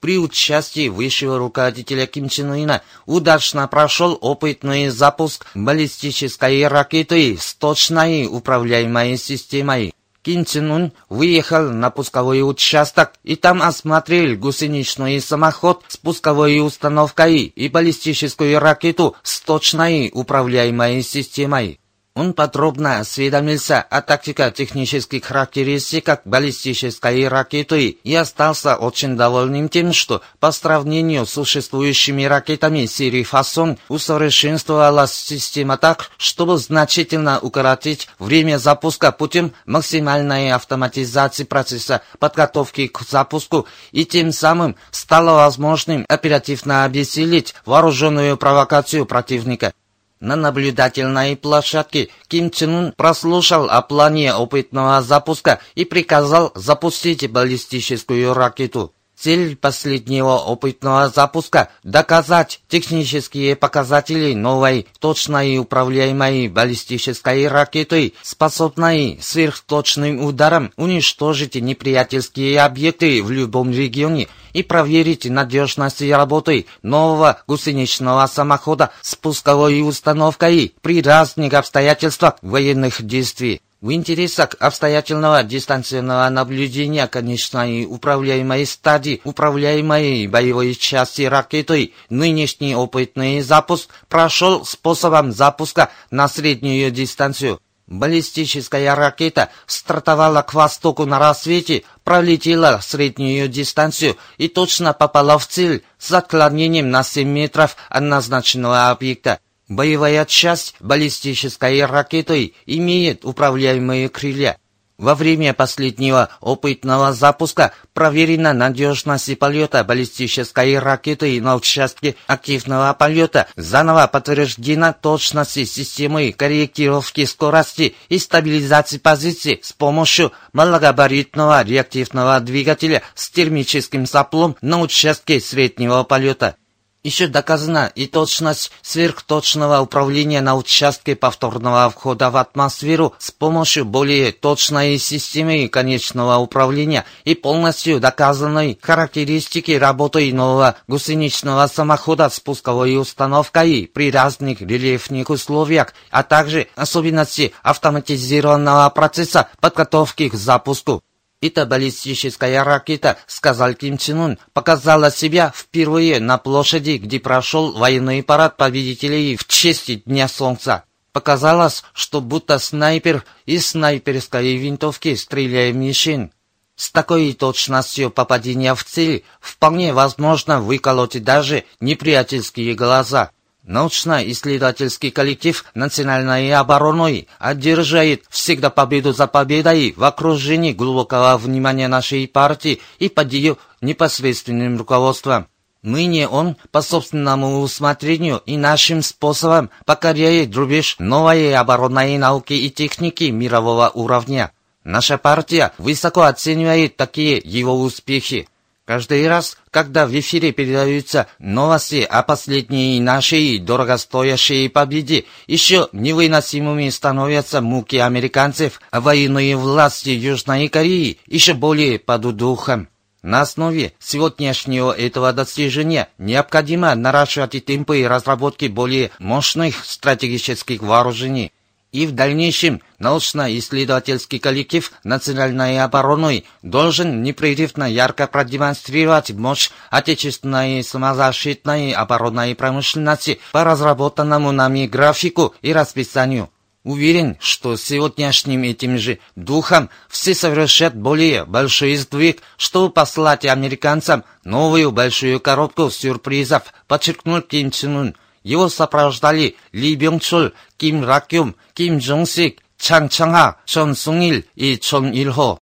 При участии высшего руководителя Ким Чен Ына удачно прошел опытный запуск баллистической ракеты с точной управляемой системой. Ким Чен Ун выехал на пусковой участок и там осмотрел гусеничный самоход с пусковой установкой и баллистическую ракету с точной управляемой системой. Он подробно осведомился о тактико-технических характеристиках баллистической ракеты и остался очень довольным тем, что по сравнению с существующими ракетами серии «Фасон» усовершенствовалась система так, чтобы значительно укоротить время запуска путем максимальной автоматизации процесса подготовки к запуску и тем самым стало возможным оперативно обессилить вооруженную провокацию противника. На наблюдательной площадке Ким Чен Ун прослушал о плане опытного запуска и приказал запустить баллистическую ракету. Цель последнего опытного запуска – доказать технические показатели новой точной управляемой баллистической ракеты, способной сверхточным ударом уничтожить неприятельские объекты в любом регионе и проверить надежность работы нового гусеничного самохода с пусковой установкой при разных обстоятельствах военных действий. В интересах обстоятельного дистанционного наблюдения конечной управляемой стадии управляемой боевой части ракетой нынешний опытный запуск прошел способом запуска на среднюю дистанцию. Баллистическая ракета стартовала к востоку на рассвете, пролетела среднюю дистанцию и точно попала в цель с отклонением на 7 метров от назначенного объекта. Боевая часть баллистической ракеты имеет управляемые крылья. Во время последнего опытного запуска проверена надежность полета баллистической ракеты на участке активного полета. Заново подтверждена точность системы корректировки скорости и стабилизации позиции с помощью малогабаритного реактивного двигателя с термическим соплом на участке среднего полета. Еще доказана и точность сверхточного управления на участке повторного входа в атмосферу с помощью более точной системы конечного управления и полностью доказанной характеристики работы нового гусеничного самохода с пусковой установкой при разных рельефных условиях, а также особенности автоматизированного процесса подготовки к запуску. Эта баллистическая ракета, сказал Ким Чен Ун, показала себя впервые на площади, где прошел военный парад победителей в честь Дня Солнца. Показалось, что будто снайпер из снайперской винтовки стреляет мишень. С такой точностью попадения в цель вполне возможно выколоть даже неприятельские глаза. Научно-исследовательский коллектив национальной обороны одерживает всегда победу за победой в окружении глубокого внимания нашей партии и под ее непосредственным руководством. Ныне он по собственному усмотрению и нашим способом покоряет рубеж новой оборонной науки и техники мирового уровня. Наша партия высоко оценивает такие его успехи. Каждый раз, когда в эфире передаются новости о последней нашей дорогостоящей победе, еще невыносимыми становятся муки американцев, а военные власти Южной Кореи еще более падут духом. На основе сегодняшнего этого достижения необходимо наращивать темпы разработки более мощных стратегических вооружений, и в дальнейшем научно-исследовательский коллектив национальной обороны должен непрерывно ярко продемонстрировать мощь отечественной самозащитной оборонной промышленности по разработанному нами графику и расписанию. Уверен, что сегодняшним этим же духом все совершат более большой сдвиг, чтобы послать американцам новую большую коробку сюрпризов, подчеркнул Ким Чен Ун. Его сопровождали Ли Бёнгчул, Ким Ракюм, Ким Джонсик, Чан Чанха, Чон Сунгил и Чон Илхо.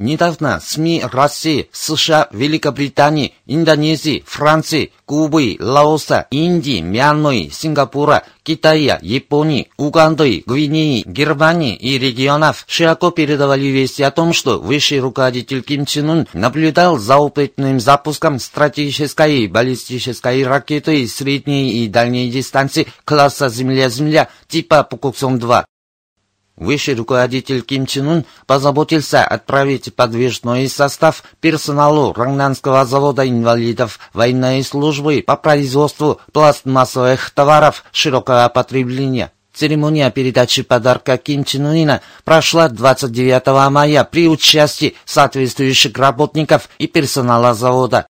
Недавно СМИ России, США, Великобритании, Индонезии, Франции, Кубы, Лаоса, Индии, Мьянмы, Сингапура, Китая, Японии, Уганды, Гвинеи, Германии и регионов широко передавали вести о том, что высший руководитель Ким Чен Ун наблюдал за опытным запуском стратегической баллистической ракеты средней и дальней дистанции класса Земля-Земля типа Пукуксон-2. Высший руководитель Ким Чен Ун позаботился отправить подвижной состав персоналу Рангнанского завода инвалидов военной службы по производству пластмассовых товаров широкого потребления. Церемония передачи подарка Ким Чен Уна прошла 29 мая при участии соответствующих работников и персонала завода.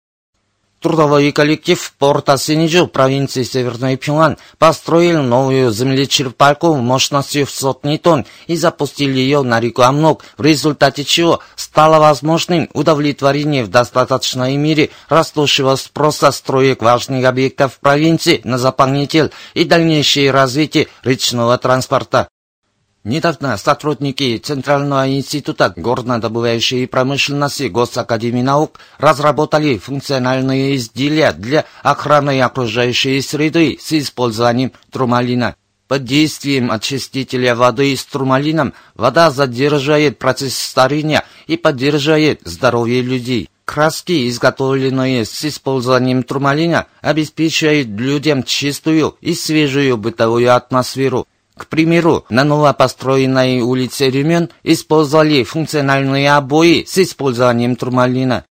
Трудовой коллектив порта Синджу провинции Северный Пилан построил новую землечерпалку мощностью в сотни тонн и запустил ее на реку Амнок, в результате чего стало возможным удовлетворение в достаточной мере растущего спроса строек важных объектов провинции на заполнитель и дальнейшее развитие речного транспорта. Недавно сотрудники Центрального института горнодобывающей промышленности Госакадемии наук разработали функциональные изделия для охраны окружающей среды с использованием турмалина. Под действием очистителя воды с турмалином вода задерживает процесс старения и поддерживает здоровье людей. Краски, изготовленные с использованием турмалина, обеспечивают людям чистую и свежую бытовую атмосферу. К примеру, на новопостроенной улице Рюмен использовали функциональные обои с использованием турмалина.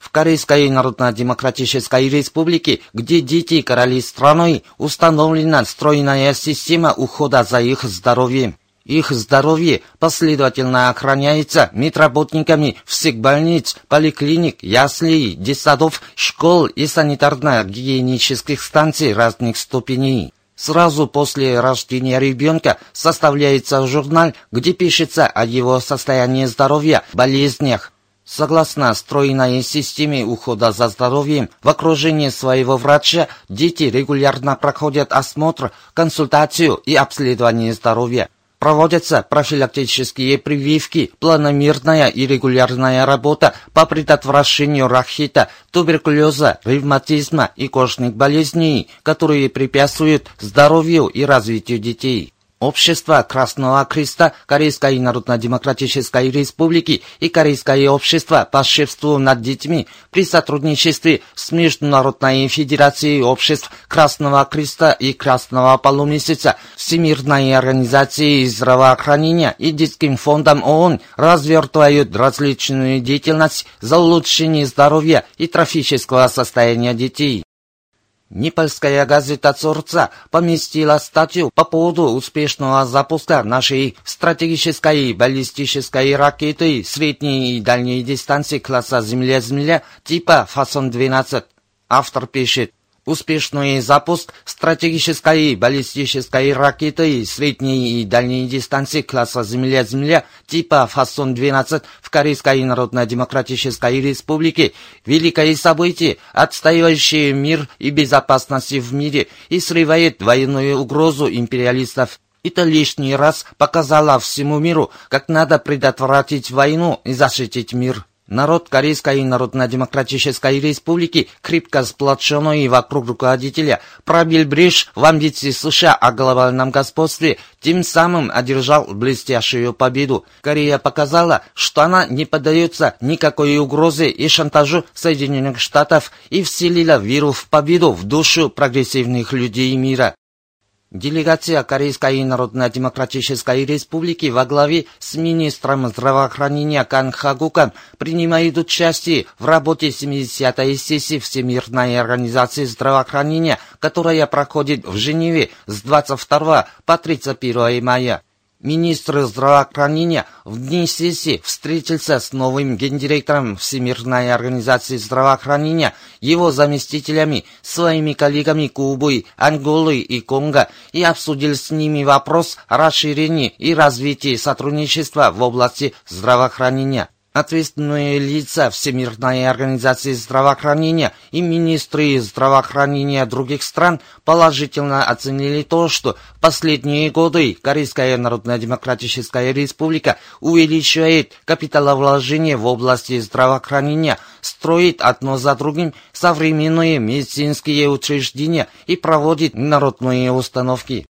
В Корейской Народно-Демократической Республике, где дети короли страной, установлена стройная система ухода за их здоровьем. Их здоровье последовательно охраняется медработниками всех больниц, поликлиник, яслей, детсадов, школ и санитарно-гигиенических станций разных ступеней. Сразу после рождения ребенка составляется журнал, где пишется о его состоянии здоровья, болезнях. Согласно стройной системе ухода за здоровьем, в окружении своего врача дети регулярно проходят осмотр, консультацию и обследование здоровья. Проводятся профилактические прививки, планомерная и регулярная работа по предотвращению рахита, туберкулеза, ревматизма и кожных болезней, которые препятствуют здоровью и развитию детей. Общество Красного Креста Корейской Народно-Демократической Республики и Корейское общество по шефству над детьми при сотрудничестве с Международной Федерацией обществ Красного Креста и Красного Полумесяца, Всемирной Организацией здравоохранения и Детским фондом ООН развертывают различную деятельность за улучшение здоровья и трофического состояния детей. Непальская газета «Цорца» поместила статью по поводу успешного запуска нашей стратегической баллистической ракеты средней и дальней дистанции класса «Земля-Земля» типа «Фасон-12». Автор пишет, Успешный запуск стратегической баллистической ракеты средней и дальней дистанции класса «Земля-Земля» типа «Фасон-12» в Корейской Народно-Демократической Республике – великое событие, отстаивающее мир и безопасность в мире и срывает военную угрозу империалистов. Это лишний раз показало всему миру, как надо предотвратить войну и защитить мир. Народ Корейской Народно-Демократической Республики, крепко сплоченный вокруг руководителя, пробил брешь в амбиции США о глобальном господстве, тем самым одержал блестящую победу. Корея показала, что она не поддается никакой угрозе и шантажу Соединенных Штатов и вселила веру в победу в душу прогрессивных людей мира. Делегация Корейской Народно-Демократической Республики во главе с министром здравоохранения Кан Хагуком принимает участие в работе 70-й сессии Всемирной организации здравоохранения, которая проходит в Женеве с 22 по 31 мая. Министр здравоохранения в дни сессии встретился с новым гендиректором Всемирной организации здравоохранения, его заместителями, своими коллегами Кубы, Анголы и Конго и обсудил с ними вопрос о расширении и развитии сотрудничества в области здравоохранения. Ответственные лица Всемирной организации здравоохранения и министры здравоохранения других стран положительно оценили то, что в последние годы Корейская Народно-Демократическая Республика увеличивает капиталовложения в области здравоохранения, строит одно за другим современные медицинские учреждения и проводит народные установки.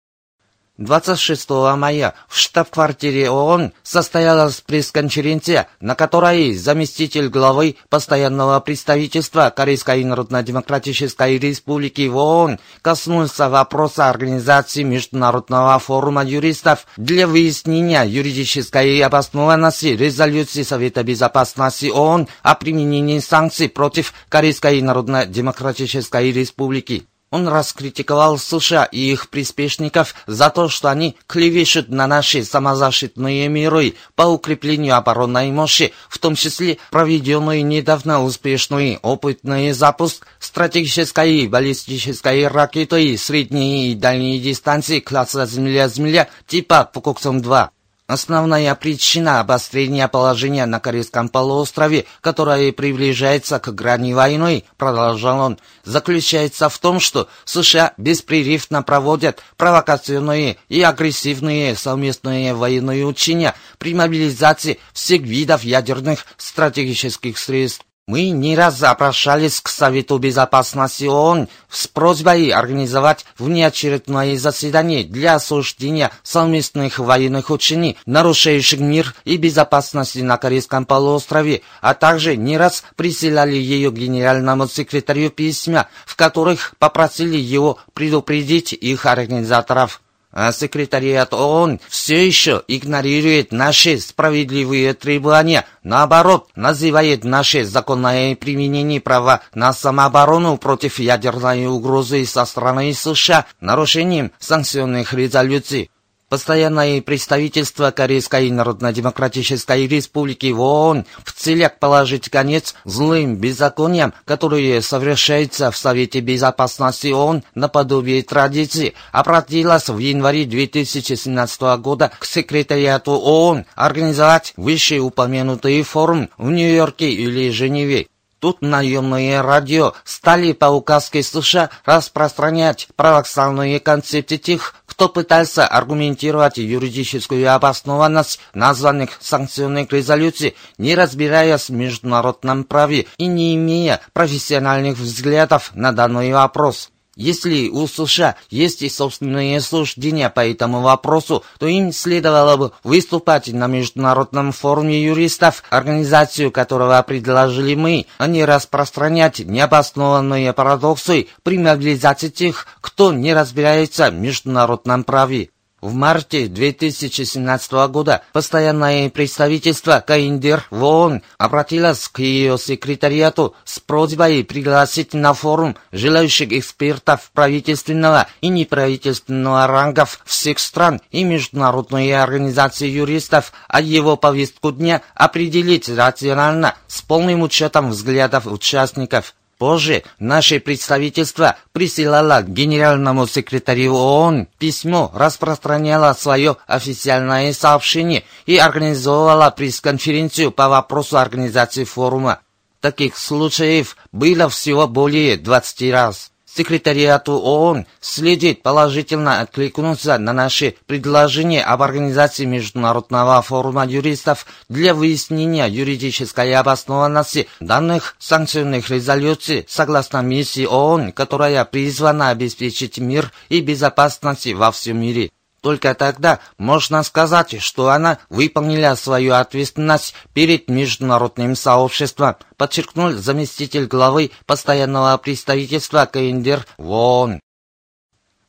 26 мая в штаб-квартире ООН состоялась пресс-конференция, на которой заместитель главы постоянного представительства Корейской Народно-Демократической Республики в ООН коснулся вопроса организации Международного форума юристов для выяснения юридической обоснованности резолюции Совета Безопасности ООН о применении санкций против Корейской Народно-Демократической Республики. Он раскритиковал США и их приспешников за то, что они клевещут на наши самозащитные миры по укреплению оборонной мощи, в том числе проведенный недавно успешный опытный запуск стратегической баллистической ракеты средней и дальней дистанции класса Земля-Земля типа Пукоксон-2. Основная причина обострения положения на Корейском полуострове, которое приближается к грани войны, продолжал он, заключается в том, что США беспрерывно проводят провокационные и агрессивные совместные военные учения при мобилизации всех видов ядерных стратегических средств. Мы не раз обращались к Совету Безопасности ООН с просьбой организовать внеочередное заседание для осуждения совместных военных учений, нарушающих мир и безопасность на Корейском полуострове, а также не раз присылали ее генеральному секретарю письма, в которых попросили его предупредить их организаторов а секретариат ООН все еще игнорирует наши справедливые требования, наоборот, называет наше законное применение права на самооборону против ядерной угрозы со стороны США нарушением санкционных резолюций. Постоянное представительство Корейской Народно-Демократической Республики в ООН в целях положить конец злым беззакониям, которые совершаются в Совете Безопасности ООН наподобие традиции, обратилась в январе 2017 года к секретариату ООН организовать вышеупомянутый форум в Нью-Йорке или Женеве. Тут наемные радио стали по указке США распространять православные концепции тех, кто пытался аргументировать юридическую обоснованность названных санкционных резолюций, не разбираясь в международном праве и не имея профессиональных взглядов на данный вопрос. Если у США есть и собственные суждения по этому вопросу, то им следовало бы выступать на Международном форуме юристов, организацию которого предложили мы, а не распространять необоснованные парадоксы при мобилизации тех, кто не разбирается в международном праве. В марте 2017 года постоянное представительство КНДР в ООН обратилось к ее секретариату с просьбой пригласить на форум желающих экспертов правительственного и неправительственного рангов всех стран и международные организации юристов, а его повестку дня определить рационально с полным учетом взглядов участников. Позже наше представительство присылало генеральному секретарю ООН письмо, распространяло свое официальное сообщение и организовывало пресс-конференцию по вопросу организации форума. Таких случаев было всего более 20 раз. Секретариату ООН следит положительно откликнуться на наши предложения об организации Международного форума юристов для выяснения юридической обоснованности данных санкционных резолюций согласно миссии ООН, которая призвана обеспечить мир и безопасность во всем мире. Только тогда можно сказать, что она выполнила свою ответственность перед международным сообществом, подчеркнул заместитель главы постоянного представительства КНДР в ООН.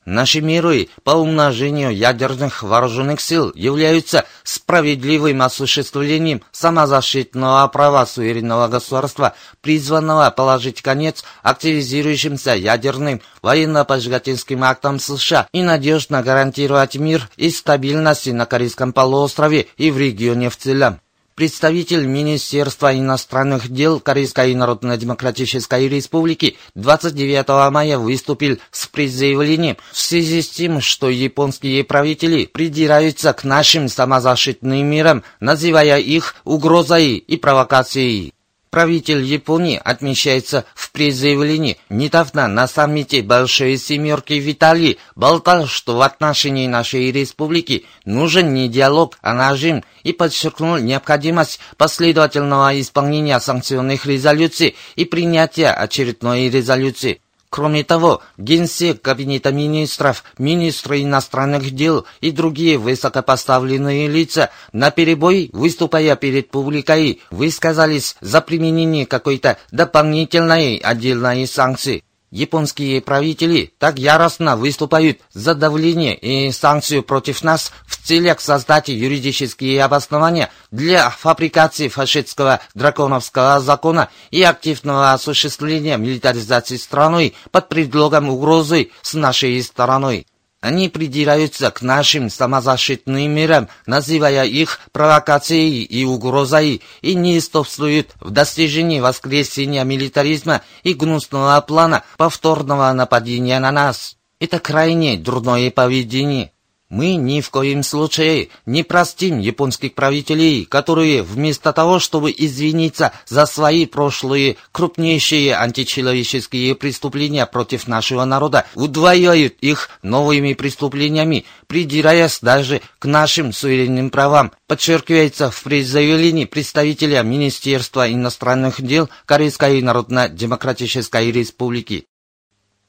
Наши миры по умножению ядерных вооруженных сил являются справедливым осуществлением самозащитного права суверенного государства, призванного положить конец активизирующимся ядерным военно-поджигательским актам США и надежно гарантировать мир и стабильность на Корейском полуострове и в регионе в целом. Представитель Министерства иностранных дел Корейской Народно-Демократической Республики 29 мая выступил с предзаявлением в связи с тем, что японские правители придираются к нашим самозащитным мирам, называя их угрозой и провокацией. Правитель Японии отмечается в пресс-заявлении. Недавно на саммите Большой Семерки в Италии болтал, что в отношении нашей республики нужен не диалог, а нажим, и подчеркнул необходимость последовательного исполнения санкционных резолюций и принятия очередной резолюции. Кроме того, Генсек Кабинета министров, министры иностранных дел и другие высокопоставленные лица, наперебой выступая перед публикой, высказались за применение какой-то дополнительной отдельной санкции. Японские правители так яростно выступают за давление и санкцию против нас в целях создать юридические обоснования для фабрикации фашистского драконовского закона и активного осуществления милитаризации страной под предлогом угрозы с нашей стороной. Они придираются к нашим самозащитным мерам, называя их провокацией и угрозой, и неистовствуют в достижении воскресения милитаризма и гнусного плана повторного нападения на нас. Это крайне дурное поведение. Мы ни в коем случае не простим японских правителей, которые вместо того, чтобы извиниться за свои прошлые крупнейшие античеловеческие преступления против нашего народа, удваивают их новыми преступлениями, придираясь даже к нашим суверенным правам, подчеркивается в пресс-заявлении представителя Министерства иностранных дел Корейской Народно-Демократической Республики.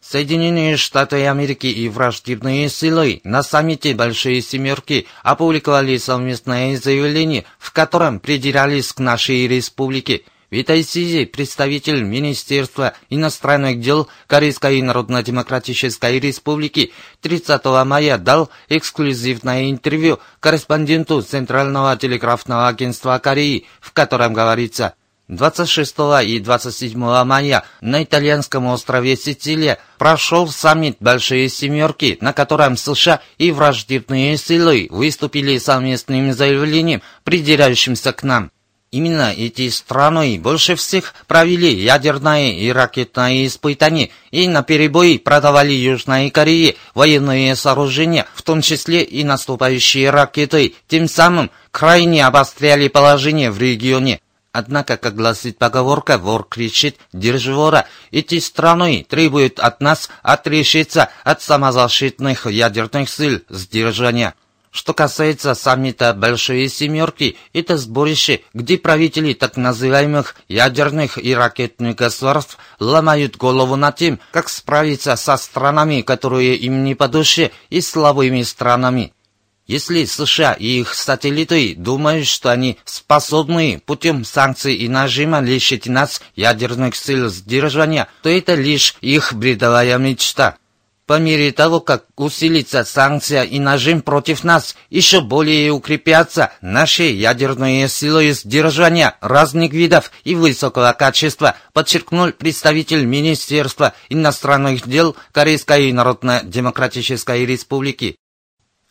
Соединенные Штаты Америки и враждебные силы на саммите Большой Семерки опубликовали совместное заявление, в котором придирались к нашей республике. В этой связи представитель Министерства иностранных дел Корейской Народно-Демократической Республики 30 мая дал эксклюзивное интервью корреспонденту Центрального телеграфного агентства Кореи, в котором говорится – 26 и 27 мая на итальянском острове Сицилия прошел саммит «Большие семерки», на котором США и враждебные силы выступили совместным заявлением, придирающимся к нам. Именно эти страны больше всех провели ядерное и ракетное испытания и наперебой продавали Южной Корее военные сооружения, в том числе и наступающие ракеты, тем самым крайне обостряли положение в регионе. Однако, как гласит поговорка, вор кричит «держи вора». Эти страны требуют от нас отрешиться от самозащитных ядерных сил сдержания. Что касается саммита Большой Семерки, это сборище, где правители так называемых ядерных и ракетных государств ломают голову над тем, как справиться со странами, которые им не по душе, и слабыми странами. Если США и их сателлиты думают, что они способны путем санкций и нажима лишить нас ядерных сил сдерживания, то это лишь их бредовая мечта. По мере того, как усилится санкция и нажим против нас, еще более укрепятся наши ядерные силы сдерживания разных видов и высокого качества, подчеркнул представитель Министерства иностранных дел Корейской Народно-Демократической Республики.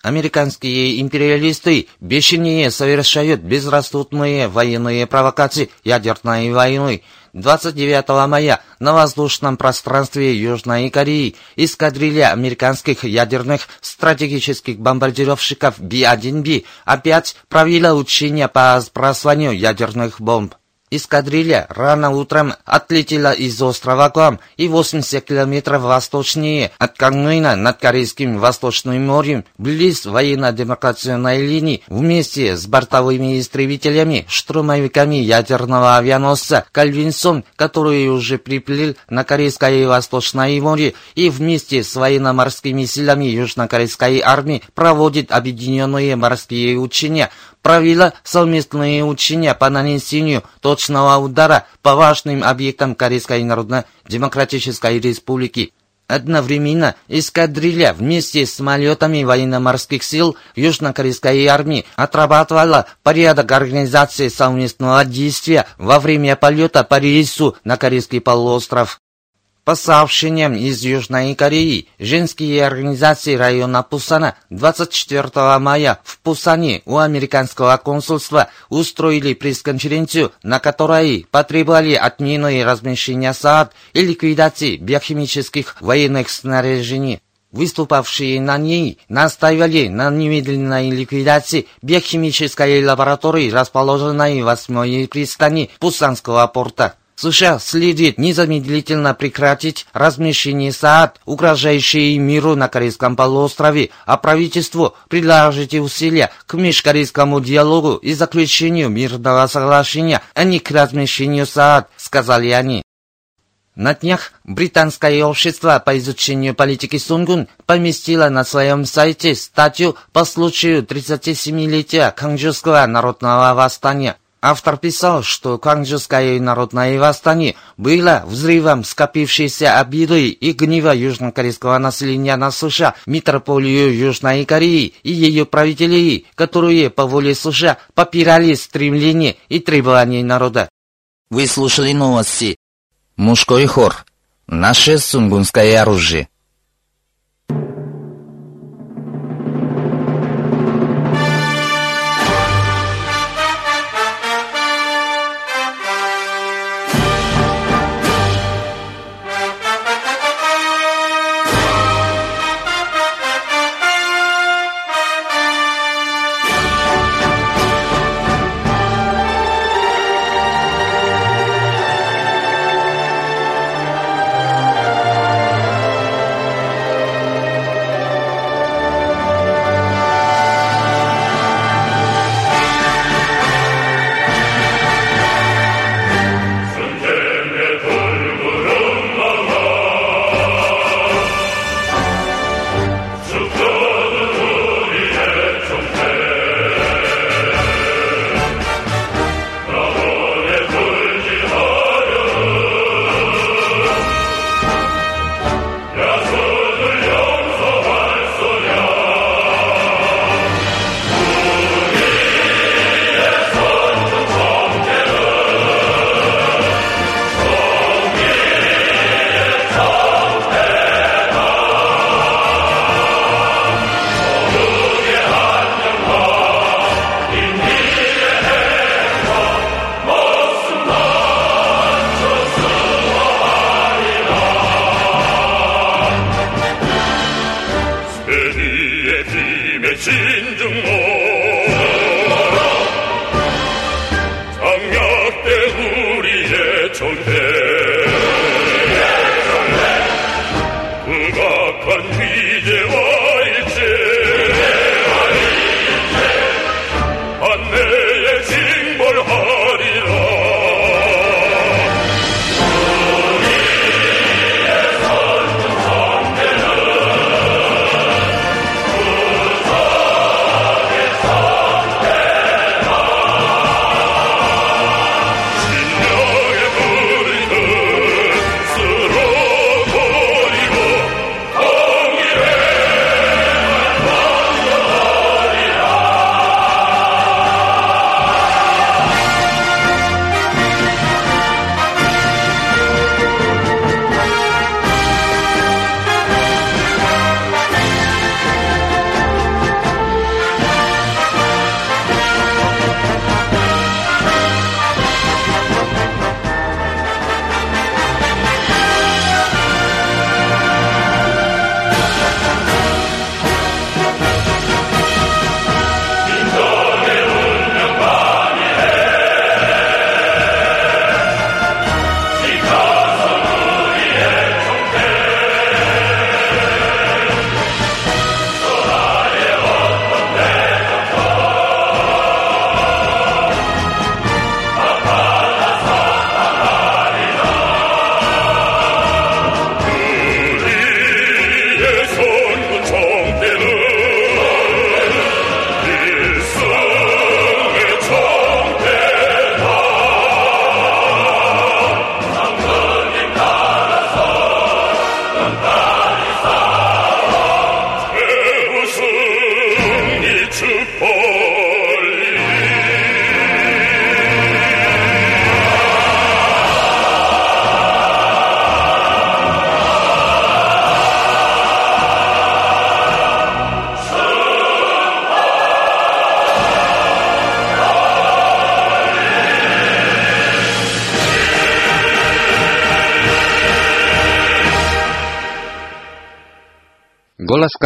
Американские империалисты бешенее совершают безрассудные военные провокации ядерной войны. 29 мая на воздушном пространстве Южной Кореи эскадрилья американских ядерных стратегических бомбардировщиков Би-1Би опять провела учения по сбрасыванию ядерных бомб. Эскадрилья рано утром отлетела из острова Гуам и 80 километров восточнее от Кангнуина над Корейским Восточным морем, близ военно-демократической линии, вместе с бортовыми истребителями, штурмовиками ядерного авианосца Кальвинсон, который уже приплыл на Корейское Восточное море и вместе с военно-морскими силами Южнокорейской армии проводит объединенные морские учения провела совместные учения по нанесению точного удара по важным объектам Корейской Народно-Демократической Республики. Одновременно эскадрилья вместе с самолетами военно-морских сил Южнокорейской армии отрабатывала порядок организации совместного действия во время полета по рейсу на Корейский полуостров. По сообщениям из Южной Кореи, женские организации района Пусана 24 мая в Пусане у американского консульства устроили пресс-конференцию, на которой потребовали отмены размещения САД и ликвидации биохимических военных снаряжений. Выступавшие на ней настаивали на немедленной ликвидации биохимической лаборатории, расположенной в восьмой пристани Пусанского порта. США следует незамедлительно прекратить размещение СААД, угрожающие миру на Корейском полуострове, а правительству предложить усилия к межкорейскому диалогу и заключению мирного соглашения, а не к размещению СААД, сказали они. На днях британское общество по изучению политики Сунгун поместило на своем сайте статью по случаю 37-летия Канджурского народного восстания – Автор писал, что Кванджуское народное восстание было взрывом скопившейся обиды и гнева южнокорейского населения на США, метрополию Южной Кореи и ее правителей, которые по воле США попирали стремления и требования народа. Вы слушали новости. Мужской хор. Наше сунгунское оружие.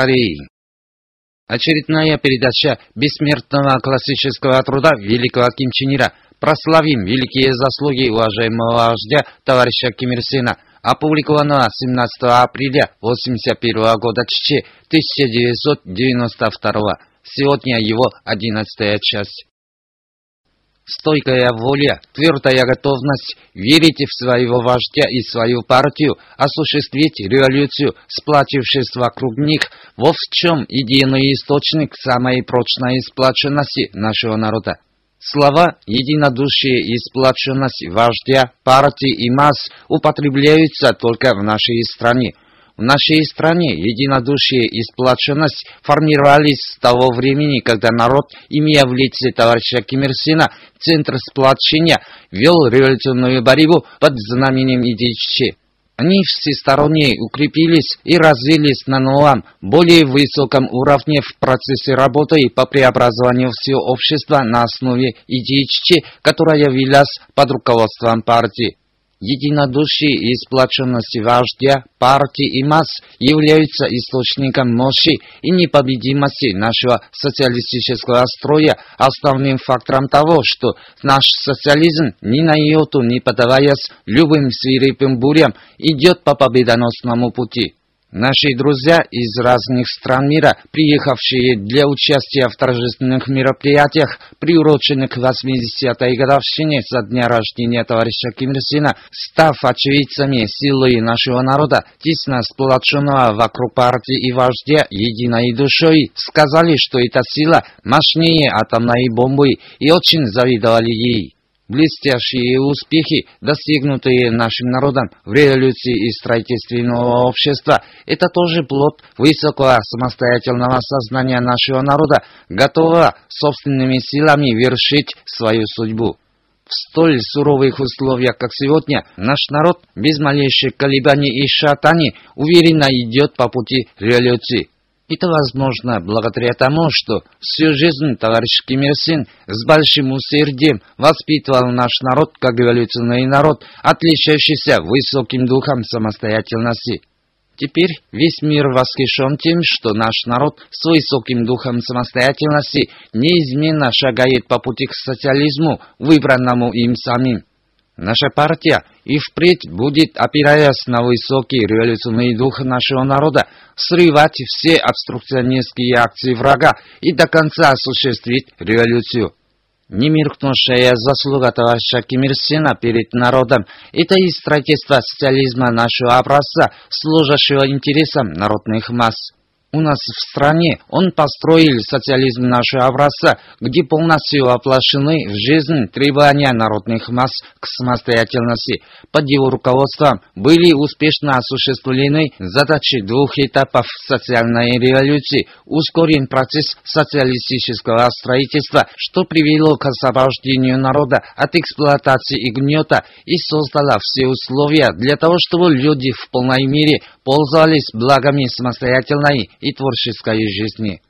Кореи. Очередная передача бессмертного классического труда великого Ким Чен Ира. Прославим великие заслуги уважаемого вождя товарища Ким Ир Сена, опубликованного 17 апреля 1981 года Чичи 1992. Сегодня его 11 часть. Стойкая воля, твердая готовность верить в своего вождя и свою партию, осуществить революцию, сплотившись вокруг них, вот в чем единый источник самой прочной сплоченности нашего народа. Слова «единодушие» и «сплоченность» вождя, партии и масс употребляются только в нашей стране – в нашей стране единодушие и сплоченность формировались с того времени, когда народ, имея в лице товарища Ким Ир Сена, центр сплочения, вел революционную борьбу под знаменем идеи Они всесторонне укрепились и развились на новом, более высоком уровне в процессе работы по преобразованию всего общества на основе идеи которая велась под руководством партии единодушие и сплоченность вождя, партии и масс являются источником мощи и непобедимости нашего социалистического строя, основным фактором того, что наш социализм ни на йоту не подаваясь любым свирепым бурям идет по победоносному пути. Наши друзья из разных стран мира, приехавшие для участия в торжественных мероприятиях, приуроченных к 80-й годовщине со дня рождения товарища Ким Ир Сена, став очевидцами силы нашего народа, тесно сплоченного вокруг партии и вождя единой душой, сказали, что эта сила мощнее атомной бомбы и очень завидовали ей. Блестящие успехи, достигнутые нашим народом в революции и строительстве нового общества, это тоже плод высокого самостоятельного сознания нашего народа, готового собственными силами вершить свою судьбу. В столь суровых условиях, как сегодня, наш народ без малейших колебаний и шатаний уверенно идет по пути революции. Это возможно благодаря тому, что всю жизнь товарищ Ким Ир Син с большим усердием воспитывал наш народ как эволюционный народ, отличающийся высоким духом самостоятельности. Теперь весь мир восхищен тем, что наш народ с высоким духом самостоятельности неизменно шагает по пути к социализму, выбранному им самим. Наша партия и впредь будет, опираясь на высокий революционный дух нашего народа, срывать все обструкционистские акции врага и до конца осуществить революцию. Немеркнувшая заслуга товарища Ким Ир Сена перед народом – это и строительство социализма нашего образца, служащего интересам народных масс. У нас в стране он построил социализм нашего образца, где полностью воплощены в жизнь требования народных масс к самостоятельности. Под его руководством были успешно осуществлены задачи двух этапов социальной революции, ускорен процесс социалистического строительства, что привело к освобождению народа от эксплуатации и гнета и создало все условия для того, чтобы люди в полной мере пользовались благами самостоятельной и творческой жизни.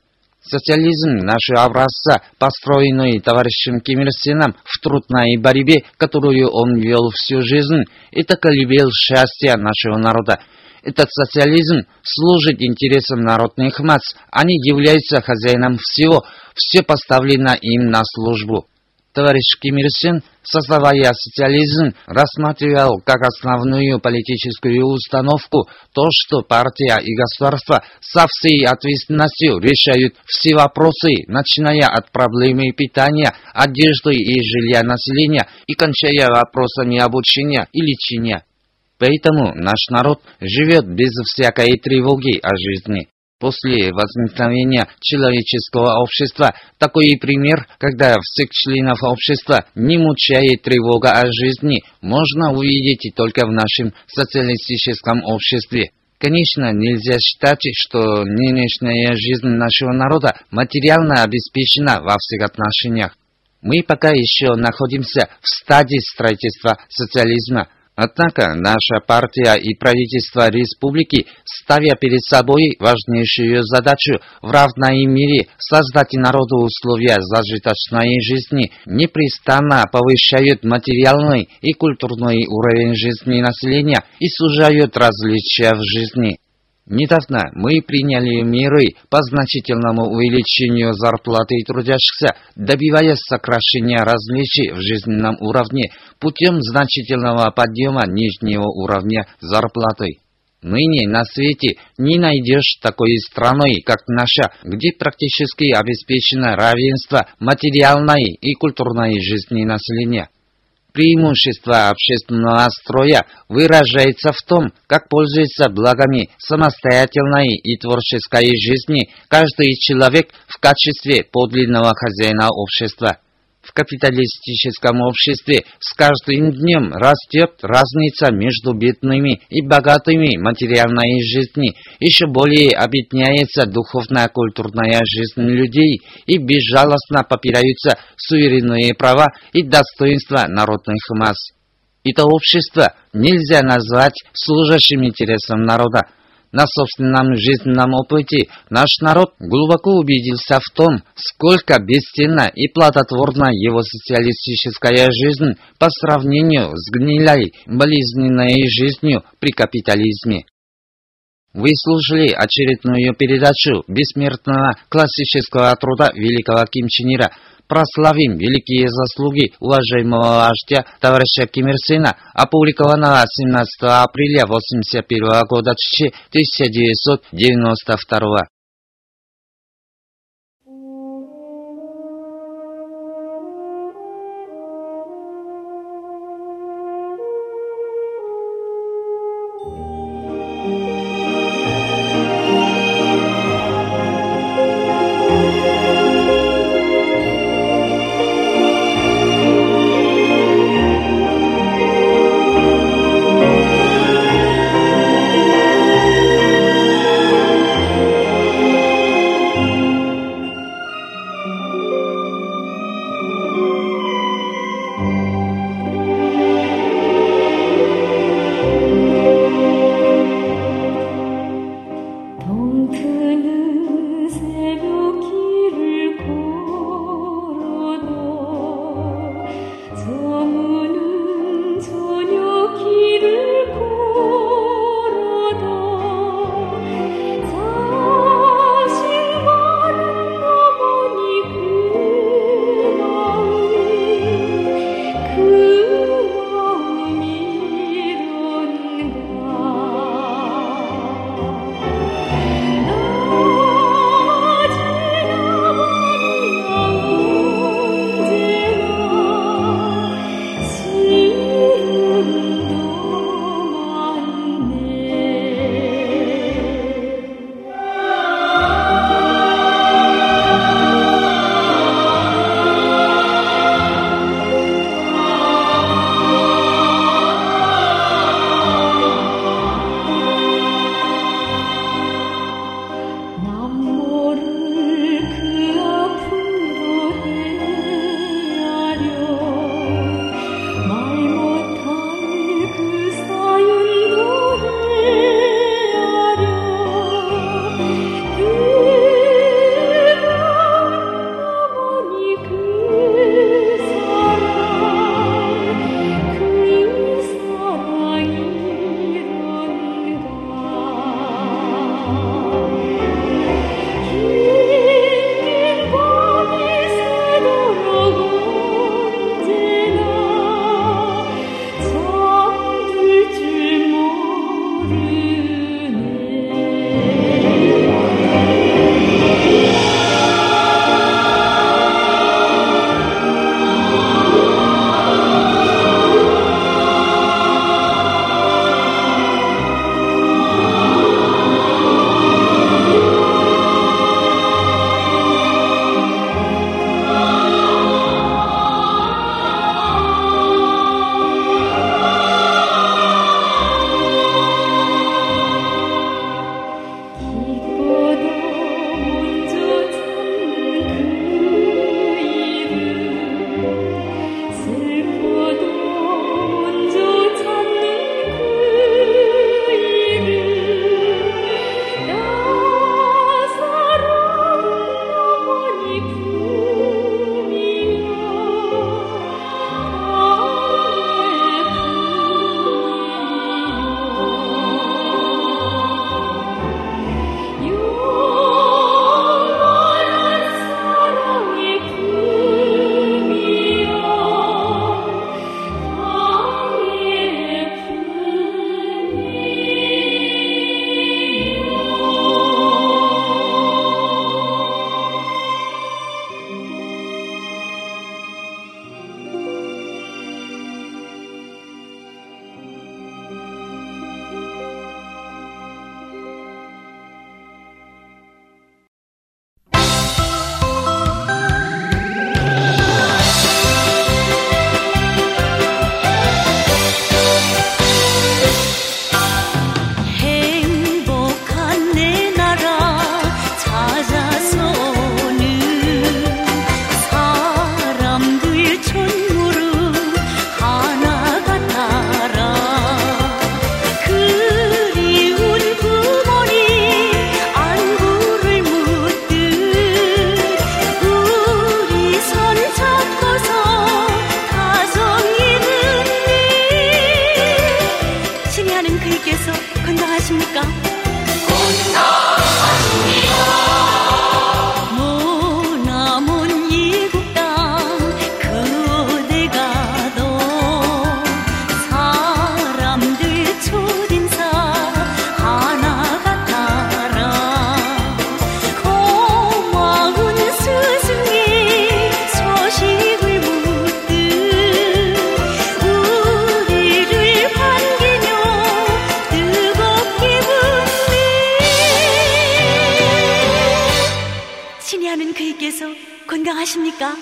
Социализм нашего образца, построенный товарищем Ким Ир Сеном в трудной борьбе, которую он вел всю жизнь, это колебел счастье нашего народа. Этот социализм служит интересам народных масс, они являются хозяином всего, все поставлено им на службу. Товарищ Ким Ир Сен, создавая социализм, рассматривал как основную политическую установку то, что партия и государство со всей ответственностью решают все вопросы, начиная от проблемы питания, одежды и жилья населения и кончая вопросами обучения и лечения. Поэтому наш народ живет без всякой тревоги о жизни. После возникновения человеческого общества такой пример, когда всех членов общества не мучает тревога о жизни, можно увидеть только в нашем социалистическом обществе. Конечно, нельзя считать, что нынешняя жизнь нашего народа материально обеспечена во всех отношениях. Мы пока еще находимся в стадии строительства социализма, Однако наша партия и правительство республики, ставя перед собой важнейшую задачу в равной мере создать народу условия зажиточной жизни, непрестанно повышают материальный и культурный уровень жизни населения и сужают различия в жизни. Недавно мы приняли меры по значительному увеличению зарплаты трудящихся, добиваясь сокращения различий в жизненном уровне путем значительного подъема нижнего уровня зарплаты. Ныне на свете не найдешь такой страны, как наша, где практически обеспечено равенство материальной и культурной жизни населения. Преимущество общественного строя выражается в том, как пользуется благами самостоятельной и творческой жизни каждый человек в качестве подлинного хозяина общества. В капиталистическом обществе с каждым днем растет разница между бедными и богатыми материальной жизни, еще более объединяется духовно-культурная жизнь людей и безжалостно попираются суверенные права и достоинства народных масс. Это общество нельзя назвать служащим интересам народа, на собственном жизненном опыте наш народ глубоко убедился в том, сколько бесценна и плодотворна его социалистическая жизнь по сравнению с гнилой, болезненной жизнью при капитализме. Вы слушали очередную передачу бессмертного классического труда великого Ким Чен Ира прославим великие заслуги уважаемого вождя товарища Ким Ир Сена, опубликованного 17 апреля 1981 года 1992. 하십니까?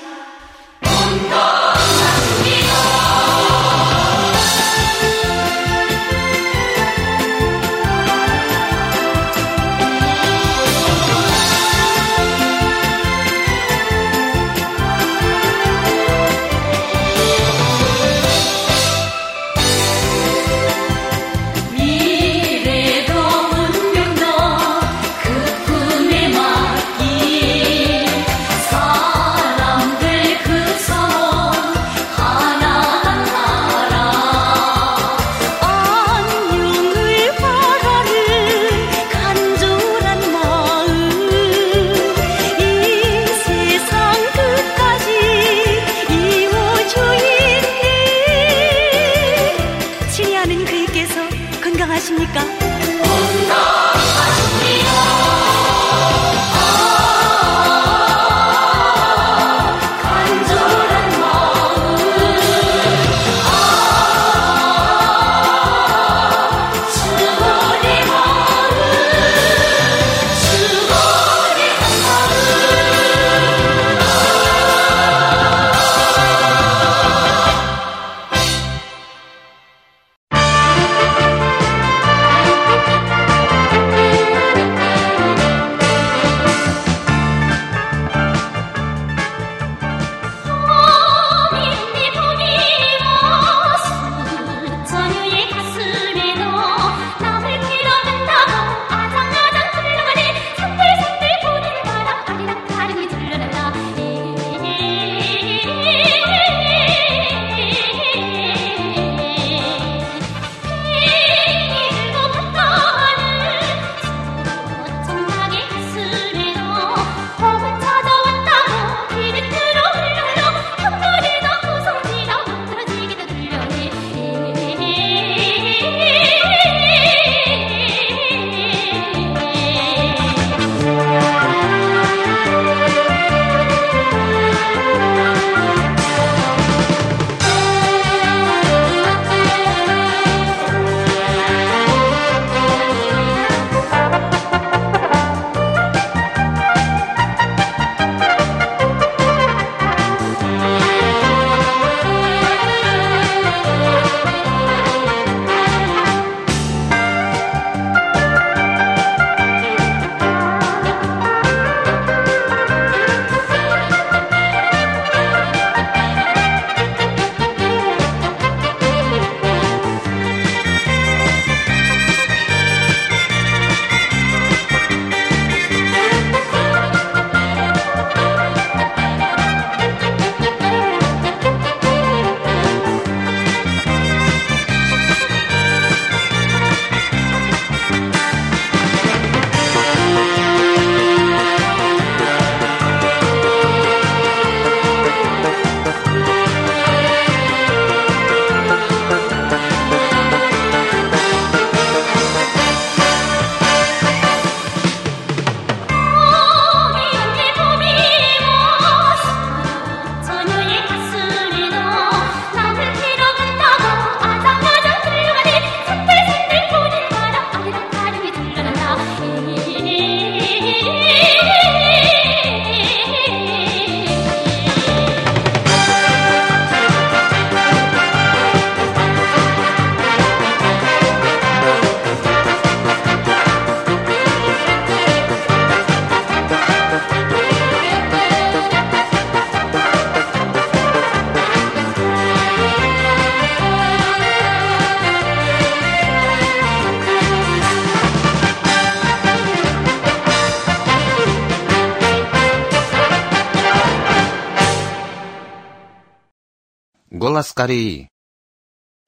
Голос Кореи.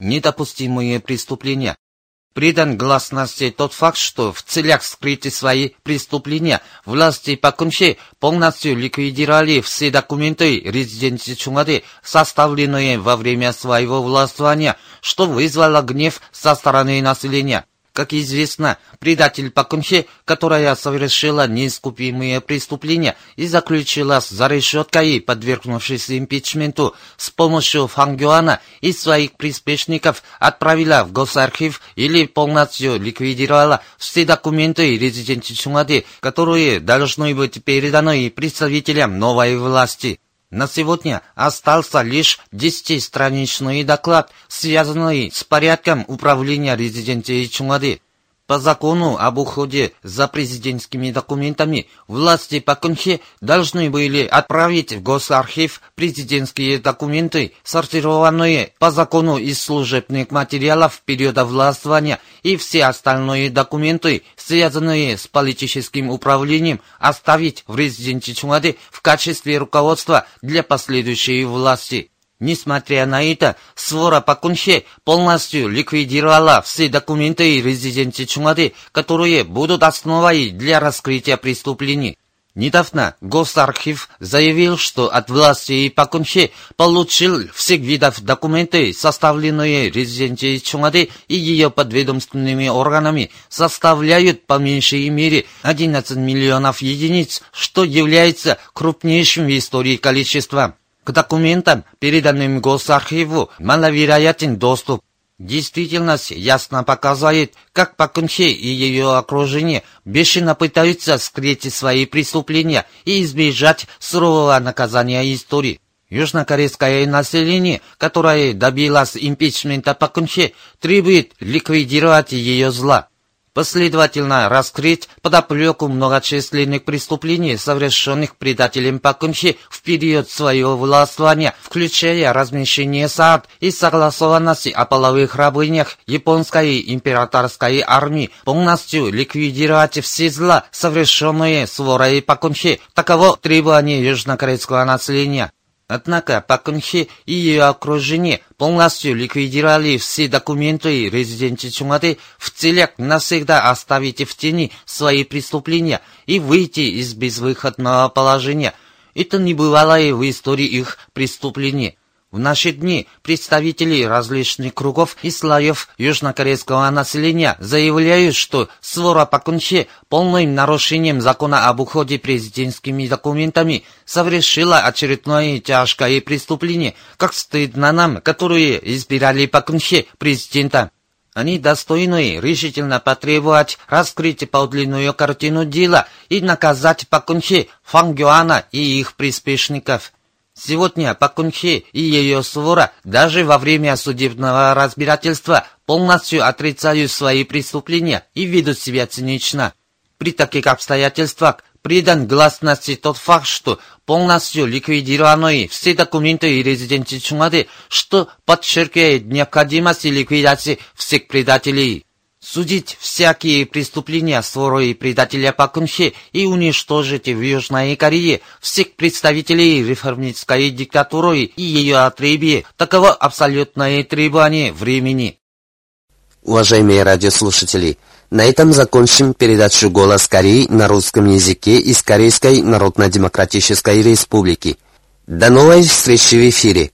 Недопустимые преступления. Придан гласности тот факт, что в целях скрыть свои преступления власти Пакунши полностью ликвидировали все документы резиденции Чунгады, составленные во время своего властвования, что вызвало гнев со стороны населения. Как известно, предатель Пакунхе, которая совершила неискупимые преступления и заключилась за решеткой, подвергнувшись импичменту, с помощью Фангюана и своих приспешников отправила в госархив или полностью ликвидировала все документы резиденции Чунгады, которые должны быть переданы представителям новой власти. На сегодня остался лишь десятистраничный доклад, связанный с порядком управления резиденцией Чунгады. По закону об уходе за президентскими документами власти Пакунхе должны были отправить в Госархив президентские документы, сортированные по закону из служебных материалов периода властвования и все остальные документы, связанные с политическим управлением, оставить в резиденции Чунгады в качестве руководства для последующей власти. Несмотря на это, свора Пакунхе полностью ликвидировала все документы и резиденции Чумады, которые будут основой для раскрытия преступлений. Недавно Госархив заявил, что от власти Пакунхе получил всех видов документы, составленные резиденцией Чумады и ее подведомственными органами, составляют по меньшей мере 11 миллионов единиц, что является крупнейшим в истории количеством. К документам, переданным Госархиву, маловероятен доступ. Действительность ясно показывает, как Пакунхе и ее окружение бешено пытаются скрыть свои преступления и избежать сурового наказания истории. Южнокорейское население, которое добилось импичмента Пакунхе, требует ликвидировать ее зла последовательно раскрыть подоплеку многочисленных преступлений, совершенных предателем Пакунхи в период своего властвования, включая размещение сад и согласованности о половых рабынях японской императорской армии, полностью ликвидировать все зла, совершенные сворой Пакунхи. Таково требование южнокорейского населения. Однако Пакунхи и ее окружение полностью ликвидировали все документы резиденции Чумады в целях навсегда оставить в тени свои преступления и выйти из безвыходного положения. Это не бывало и в истории их преступлений. В наши дни представители различных кругов и слоев южнокорейского населения заявляют, что свора Пакунхе полным нарушением закона об уходе президентскими документами совершила очередное тяжкое преступление, как стыдно нам, которые избирали Пакунхе президента. Они достойны решительно потребовать раскрыть подлинную картину дела и наказать Пакунхе, Фангюана и их приспешников. Сегодня Пакунхе и ее свора даже во время судебного разбирательства полностью отрицают свои преступления и ведут себя цинично. При таких обстоятельствах придан гласности тот факт, что полностью ликвидированы все документы и резиденции Чунгады, что подчеркивает необходимость ликвидации всех предателей судить всякие преступления сворой и предателя Пакунхе и уничтожить в Южной Корее всех представителей реформистской диктатуры и ее отребье. Таково абсолютное требование времени. Уважаемые радиослушатели, на этом закончим передачу «Голос Кореи» на русском языке из Корейской Народно-Демократической Республики. До новой встречи в эфире!